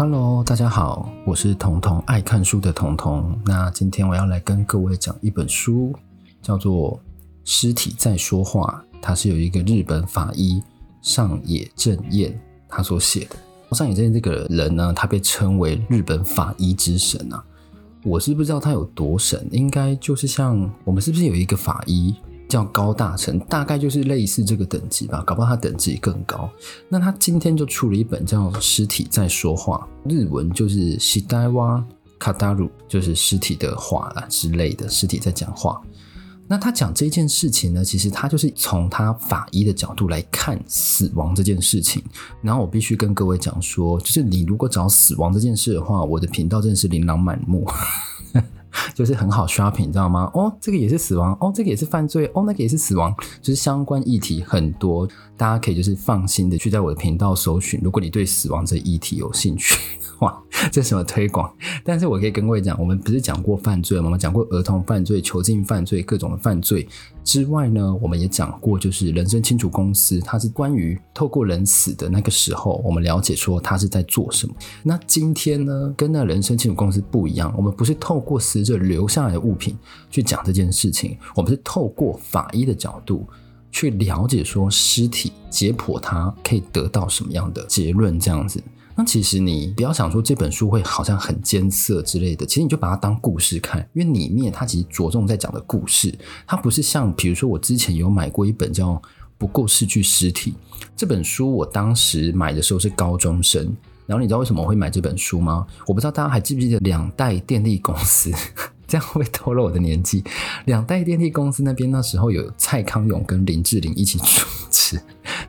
Hello，大家好，我是彤彤，爱看书的彤彤。那今天我要来跟各位讲一本书，叫做《尸体在说话》，它是有一个日本法医上野正彦他所写的。上野正彦这个人呢，他被称为日本法医之神啊。我是不知道他有多神，应该就是像我们是不是有一个法医叫高大成，大概就是类似这个等级吧，搞不好他等级更高。那他今天就出了一本叫《尸体在说话》，日文就是“尸体は语る”，就是尸体的话啦之类的，尸体在讲话。那他讲这件事情呢，其实他就是从他法医的角度来看死亡这件事情。然后我必须跟各位讲说，就是你如果找死亡这件事的话，我的频道真的是琳琅满目。就是很好 shopping，你知道吗？哦，这个也是死亡，哦，这个也是犯罪，哦，那个也是死亡，就是相关议题很多，大家可以就是放心的去在我的频道搜寻。如果你对死亡这议题有兴趣，哇，这什么推广？但是我可以跟各位讲，我们不是讲过犯罪吗？我们讲过儿童犯罪、囚禁犯罪、各种的犯罪之外呢，我们也讲过，就是人生清楚公司，它是关于透过人死的那个时候，我们了解说他是在做什么。那今天呢，跟那人生清楚公司不一样，我们不是透过死者留下来的物品去讲这件事情，我们是透过法医的角度去了解说尸体解剖它可以得到什么样的结论，这样子。那其实你不要想说这本书会好像很艰涩之类的，其实你就把它当故事看，因为里面它其实着重在讲的故事，它不是像比如说我之前有买过一本叫《不过是具尸体》这本书，我当时买的时候是高中生，然后你知道为什么我会买这本书吗？我不知道大家还记不记得两代电力公司，这样会不会透露我的年纪？两代电力公司那边那时候有蔡康永跟林志玲一起主持，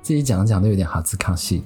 自己讲讲都有点哈兹康熙。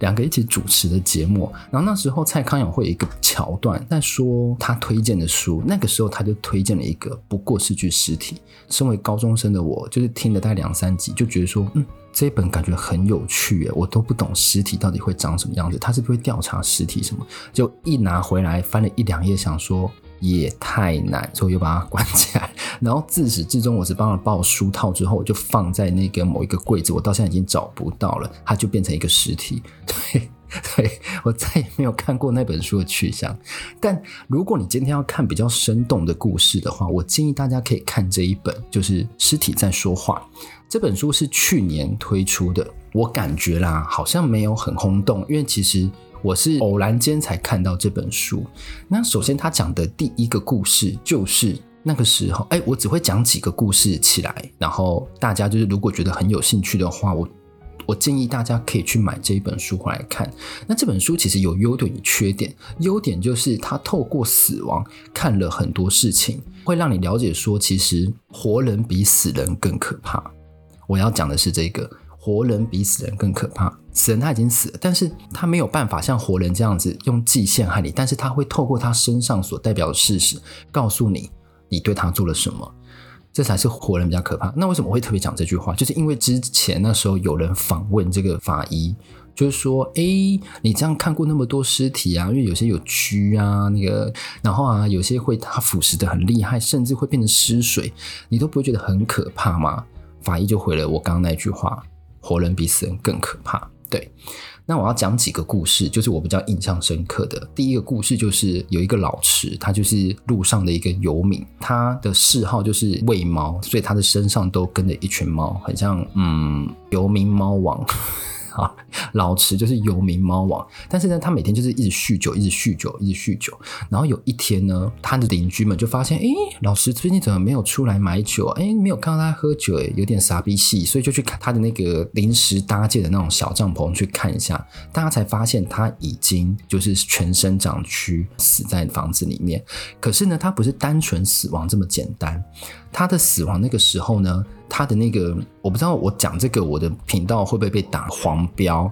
两个一起主持的节目，然后那时候蔡康永会有一个桥段在说他推荐的书，那个时候他就推荐了一个，不过是具尸体。身为高中生的我，就是听了大概两三集，就觉得说，嗯，这一本感觉很有趣，诶，我都不懂尸体到底会长什么样子，他是不是会调查尸体什么？就一拿回来翻了一两页，想说。也太难，所以我又把它关起来。然后自始至终，我只帮他包书套之后，我就放在那个某一个柜子，我到现在已经找不到了，它就变成一个尸体。对，对，我再也没有看过那本书的去向。但如果你今天要看比较生动的故事的话，我建议大家可以看这一本，就是《尸体在说话》。这本书是去年推出的，我感觉啦，好像没有很轰动，因为其实。我是偶然间才看到这本书。那首先，他讲的第一个故事就是那个时候，哎，我只会讲几个故事起来，然后大家就是如果觉得很有兴趣的话，我我建议大家可以去买这一本书回来看。那这本书其实有优点与缺点，优点就是它透过死亡看了很多事情，会让你了解说，其实活人比死人更可怕。我要讲的是这个。活人比死人更可怕。死人他已经死了，但是他没有办法像活人这样子用计陷害你，但是他会透过他身上所代表的事实，告诉你你对他做了什么，这才是活人比较可怕。那为什么会特别讲这句话？就是因为之前那时候有人访问这个法医，就是说，哎，你这样看过那么多尸体啊，因为有些有蛆啊，那个，然后啊，有些会它腐蚀得很厉害，甚至会变成尸水，你都不会觉得很可怕吗？法医就回了我刚刚那句话。活人比死人更可怕。对，那我要讲几个故事，就是我比较印象深刻的。第一个故事就是有一个老池，他就是路上的一个游民，他的嗜好就是喂猫，所以他的身上都跟着一群猫，很像嗯游民猫王。啊，老池就是游民猫王，但是呢，他每天就是一直酗酒，一直酗酒，一直酗酒。然后有一天呢，他的邻居们就发现，诶，老池最近怎么没有出来买酒？诶，没有看到他喝酒，诶，有点傻逼气，所以就去看他的那个临时搭建的那种小帐篷去看一下。大家才发现他已经就是全身长蛆，死在房子里面。可是呢，他不是单纯死亡这么简单，他的死亡那个时候呢，他的那个，我不知道我讲这个，我的频道会不会被打黄标？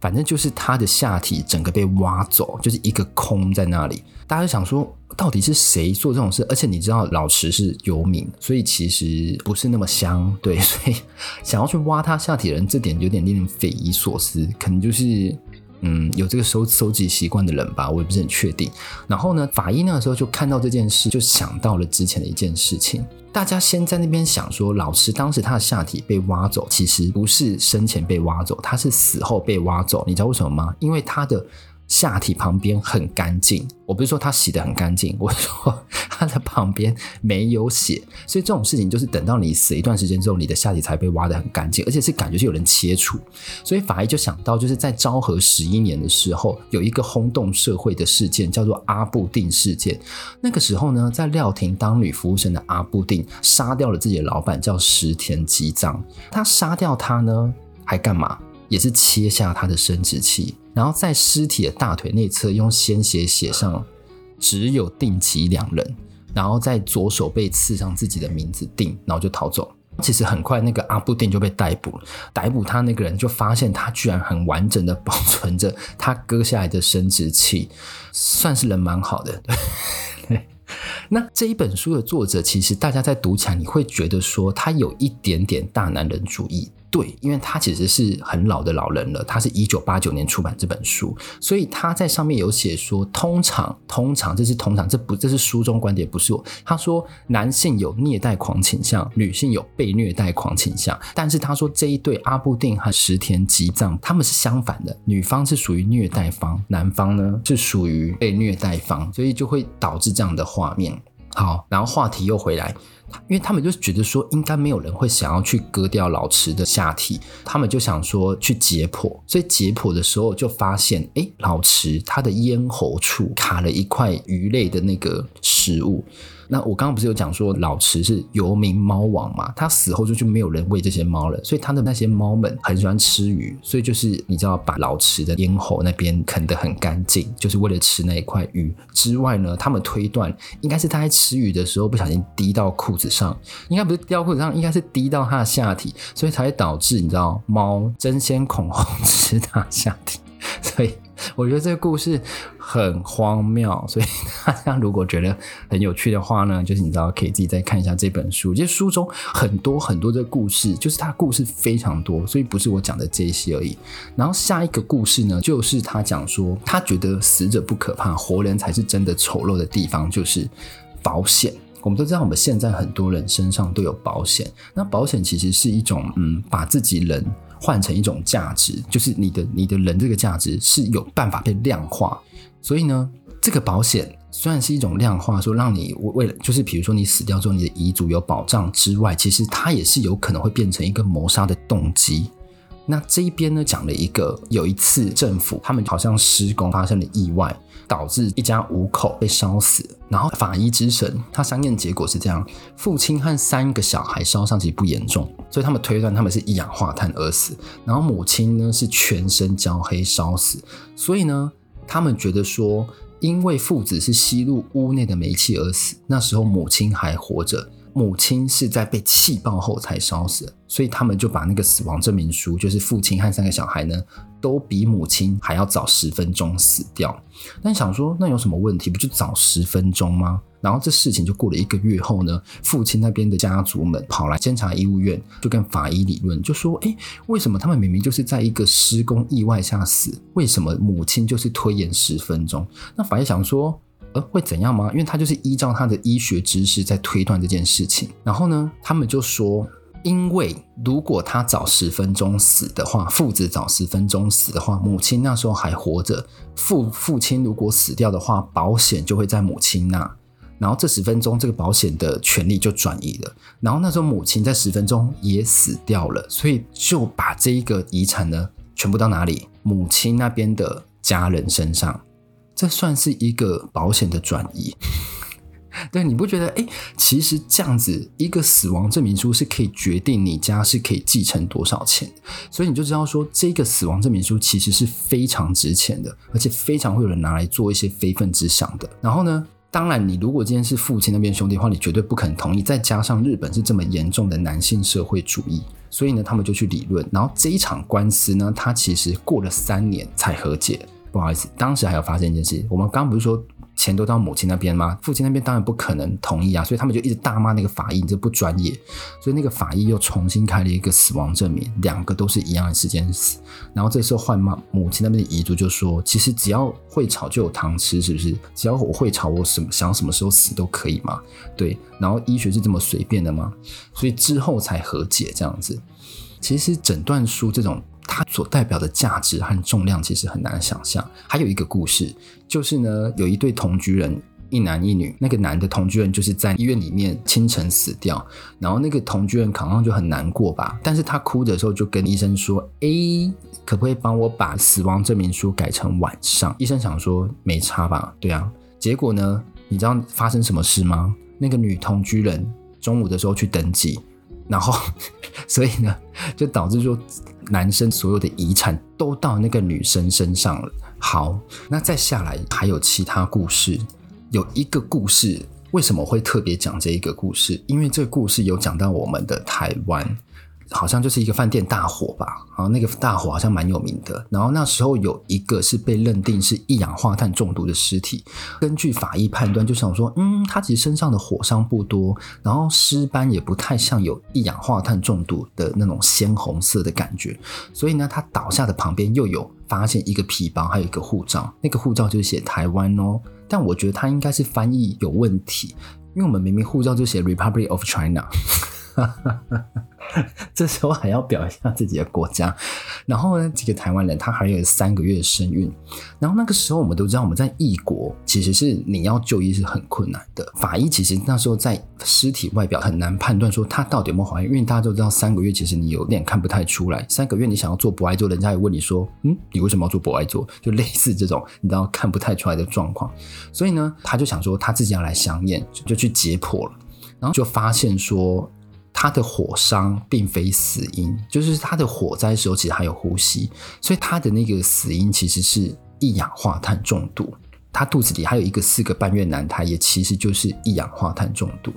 反正就是他的下体整个被挖走，就是一个空在那里。大家就想说，到底是谁做这种事？而且你知道，老池是游民，所以其实不是那么香。对，所以想要去挖他下体的人，这点有点令人匪夷所思。可能就是。嗯有这个收收集习惯的人吧，我也不是很确定。然后呢，法医那个时候就看到这件事，就想到了之前的一件事情。大家先在那边想说，老师当时他的下体被挖走，其实不是生前被挖走，他是死后被挖走。你知道为什么吗？因为他的。下体旁边很干净，我不是说他洗得很干净，我说 他的旁边没有血，所以这种事情就是等到你死一段时间之后，你的下体才被挖得很干净，而且是感觉是有人切除，所以法医就想到，就是在昭和十一年的时候，有一个轰动社会的事件叫做阿布定事件。那个时候呢，在料亭当女服务生的阿布定杀掉了自己的老板，叫石田吉藏。他杀掉他呢，还干嘛？也是切下他的生殖器。然后在尸体的大腿内侧用鲜血写上“只有定吉两人”，然后在左手背刺上自己的名字“定”，然后就逃走。其实很快，那个阿布定就被逮捕了。逮捕他那个人就发现他居然很完整的保存着他割下来的生殖器，算是人蛮好的。对。那这一本书的作者，其实大家在读起来，你会觉得说他有一点点大男人主义。对，因为他其实是很老的老人了，他是一九八九年出版这本书，所以他在上面有写说，通常，通常这是通常，这不这是书中观点，不是我。他说男性有虐待狂倾向，女性有被虐待狂倾向，但是他说这一对阿部定和石田吉藏他们是相反的，女方是属于虐待方，男方呢是属于被虐待方，所以就会导致这样的画面。好，然后话题又回来。因为他们就觉得说，应该没有人会想要去割掉老池的下体，他们就想说去解剖，所以解剖的时候就发现，哎，老池他的咽喉处卡了一块鱼类的那个食物。那我刚刚不是有讲说老池是游民猫王嘛？他死后就就没有人喂这些猫了，所以他的那些猫们很喜欢吃鱼，所以就是你知道把老池的咽喉那边啃得很干净，就是为了吃那一块鱼。之外呢，他们推断应该是他在吃鱼的时候不小心滴到裤子上，应该不是滴到裤子上，应该是滴到他的下体，所以才会导致你知道猫争先恐后吃他下体，所以。我觉得这个故事很荒谬，所以大家如果觉得很有趣的话呢，就是你知道可以自己再看一下这本书。其实书中很多很多的故事，就是他故事非常多，所以不是我讲的这些而已。然后下一个故事呢，就是他讲说他觉得死者不可怕，活人才是真的丑陋的地方，就是保险。我们都知道，我们现在很多人身上都有保险，那保险其实是一种嗯，把自己人。换成一种价值，就是你的你的人这个价值是有办法被量化，所以呢，这个保险虽然是一种量化，说让你为了就是比如说你死掉之后你的遗嘱有保障之外，其实它也是有可能会变成一个谋杀的动机。那这一边呢，讲了一个有一次政府他们好像施工发生了意外。导致一家五口被烧死，然后法医之神他相验结果是这样：父亲和三个小孩烧伤其实不严重，所以他们推断他们是一氧化碳而死。然后母亲呢是全身焦黑烧死，所以呢他们觉得说，因为父子是吸入屋内的煤气而死，那时候母亲还活着。母亲是在被气爆后才烧死，所以他们就把那个死亡证明书，就是父亲和三个小孩呢，都比母亲还要早十分钟死掉。但想说，那有什么问题？不就早十分钟吗？然后这事情就过了一个月后呢，父亲那边的家族们跑来监察医务院，就跟法医理论，就说：诶，为什么他们明明就是在一个施工意外下死，为什么母亲就是推延十分钟？那法医想说。会怎样吗？因为他就是依照他的医学知识在推断这件事情。然后呢，他们就说，因为如果他早十分钟死的话，父子早十分钟死的话，母亲那时候还活着。父父亲如果死掉的话，保险就会在母亲那。然后这十分钟，这个保险的权利就转移了。然后那时候母亲在十分钟也死掉了，所以就把这一个遗产呢，全部到哪里？母亲那边的家人身上。这算是一个保险的转移，对，你不觉得？诶，其实这样子一个死亡证明书是可以决定你家是可以继承多少钱，所以你就知道说，这个死亡证明书其实是非常值钱的，而且非常会有人拿来做一些非分之想的。然后呢，当然，你如果今天是父亲那边兄弟的话，你绝对不肯同意。再加上日本是这么严重的男性社会主义，所以呢，他们就去理论。然后这一场官司呢，它其实过了三年才和解。不好意思，当时还有发生一件事。我们刚不是说钱都到母亲那边吗？父亲那边当然不可能同意啊，所以他们就一直大骂那个法医，你这不专业。所以那个法医又重新开了一个死亡证明，两个都是一样的时间死。然后这时候换妈母亲那边的遗嘱就说，其实只要会炒就有糖吃，是不是？只要我会炒，我什么想什么时候死都可以嘛？对。然后医学是这么随便的吗？所以之后才和解这样子。其实诊断书这种。它所代表的价值和重量其实很难想象。还有一个故事，就是呢，有一对同居人，一男一女。那个男的同居人就是在医院里面清晨死掉，然后那个同居人好像就很难过吧。但是他哭的时候就跟医生说：“哎，可不可以帮我把死亡证明书改成晚上？”医生想说没差吧，对啊。结果呢，你知道发生什么事吗？那个女同居人中午的时候去登记。然后，所以呢，就导致说，男生所有的遗产都到那个女生身上了。好，那再下来还有其他故事，有一个故事为什么会特别讲这一个故事？因为这个故事有讲到我们的台湾。好像就是一个饭店大火吧，然后那个大火好像蛮有名的。然后那时候有一个是被认定是一氧化碳中毒的尸体，根据法医判断，就想说，嗯，他其实身上的火伤不多，然后尸斑也不太像有一氧化碳中毒的那种鲜红色的感觉，所以呢，他倒下的旁边又有发现一个皮包，还有一个护照，那个护照就是写台湾哦，但我觉得他应该是翻译有问题，因为我们明明护照就写 Republic of China。这时候还要表一下自己的国家，然后呢，这个台湾人他还有三个月的身孕，然后那个时候我们都知道我们在异国其实是你要就医是很困难的。法医其实那时候在尸体外表很难判断说他到底有没有怀孕，因为大家都知道三个月其实你有点看不太出来。三个月你想要做博爱做，人家也问你说，嗯，你为什么要做博爱做？就类似这种你知道看不太出来的状况，所以呢，他就想说他自己要来相验，就去解剖了，然后就发现说。他的火伤并非死因，就是他的火灾时候其实还有呼吸，所以他的那个死因其实是一氧化碳中毒。他肚子里还有一个四个半月男胎，也其实就是一氧化碳中毒。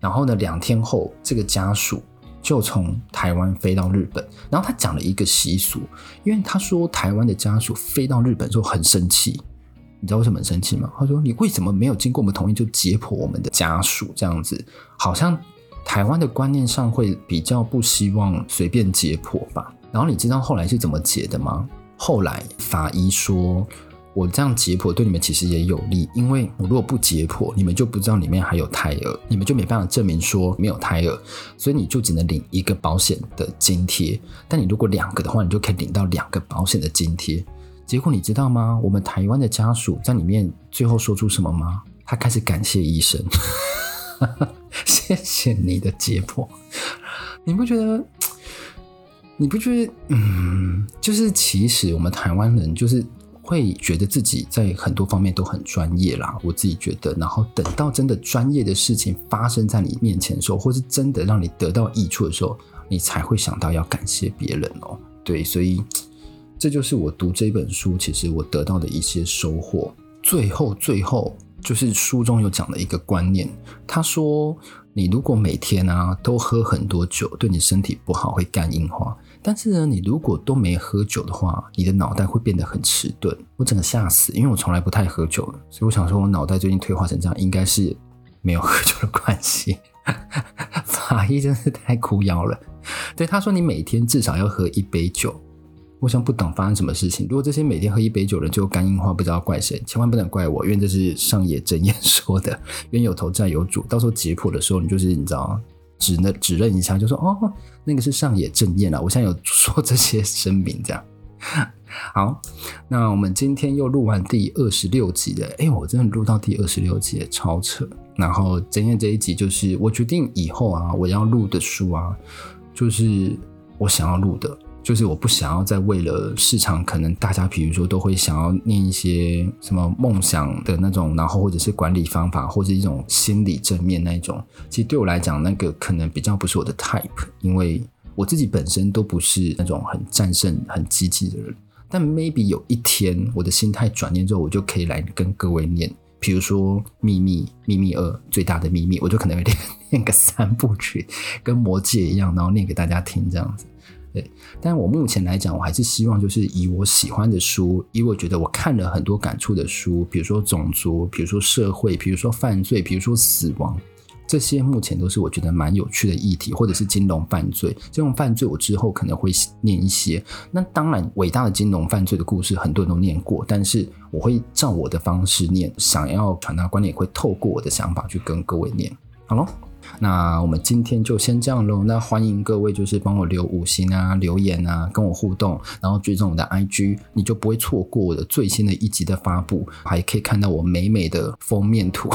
然后呢，两天后，这个家属就从台湾飞到日本。然后他讲了一个习俗，因为他说台湾的家属飞到日本之后很生气，你知道为什么很生气吗？他说：“你为什么没有经过我们同意就解剖我们的家属？这样子好像。”台湾的观念上会比较不希望随便解剖吧。然后你知道后来是怎么解的吗？后来法医说，我这样解剖对你们其实也有利，因为我如果不解剖，你们就不知道里面还有胎儿，你们就没办法证明说没有胎儿，所以你就只能领一个保险的津贴。但你如果两个的话，你就可以领到两个保险的津贴。结果你知道吗？我们台湾的家属在里面最后说出什么吗？他开始感谢医生。谢谢你的解剖，你不觉得？你不觉得？嗯，就是其实我们台湾人就是会觉得自己在很多方面都很专业啦。我自己觉得，然后等到真的专业的事情发生在你面前的时候，或是真的让你得到益处的时候，你才会想到要感谢别人哦。对，所以这就是我读这本书，其实我得到的一些收获。最后，最后。就是书中有讲的一个观念，他说：“你如果每天啊都喝很多酒，对你身体不好，会肝硬化。但是呢，你如果都没喝酒的话，你的脑袋会变得很迟钝。”我整个吓死，因为我从来不太喝酒，所以我想说，我脑袋最近退化成这样，应该是没有喝酒的关系。法医真是太哭腰了。对，他说：“你每天至少要喝一杯酒。”互相不懂发生什么事情。如果这些每天喝一杯酒的人最后肝硬化，不知道怪谁，千万不能怪我，因为这是上野真彦说的。冤有头债有主，到时候解剖的时候，你就是你知道，指认指认一下，就说哦，那个是上野正彦啊。我现在有说这些声明，这样。好，那我们今天又录完第二十六集了。哎，我真的录到第二十六集，超扯。然后今天这一集就是我决定以后啊，我要录的书啊，就是我想要录的。就是我不想要再为了市场，可能大家比如说都会想要念一些什么梦想的那种，然后或者是管理方法，或者一种心理正面那一种。其实对我来讲，那个可能比较不是我的 type，因为我自己本身都不是那种很战胜、很积极的人。但 maybe 有一天我的心态转念之后，我就可以来跟各位念，比如说《秘密》《秘密二》最大的秘密，我就可能会念 念个三部曲，跟魔戒一样，然后念给大家听这样子。对，但我目前来讲，我还是希望就是以我喜欢的书，以我觉得我看了很多感触的书，比如说种族，比如说社会，比如说犯罪，比如说死亡。这些目前都是我觉得蛮有趣的议题，或者是金融犯罪。金融犯罪我之后可能会念一些。那当然，伟大的金融犯罪的故事很多人都念过，但是我会照我的方式念，想要传达观念，也会透过我的想法去跟各位念。好喽，那我们今天就先这样喽。那欢迎各位就是帮我留五星啊、留言啊，跟我互动，然后追踪我的 IG，你就不会错过我的最新的一集的发布，还可以看到我美美的封面图。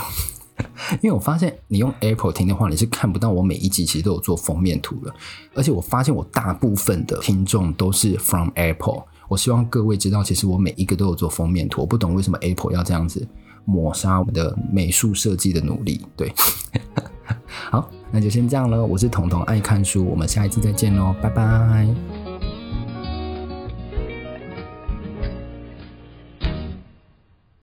因为我发现你用 Apple 听的话，你是看不到我每一集其实都有做封面图的。而且我发现我大部分的听众都是 from Apple。我希望各位知道，其实我每一个都有做封面图。我不懂为什么 Apple 要这样子抹杀我们的美术设计的努力。对，好，那就先这样了。我是彤彤爱看书，我们下一次再见喽，拜拜。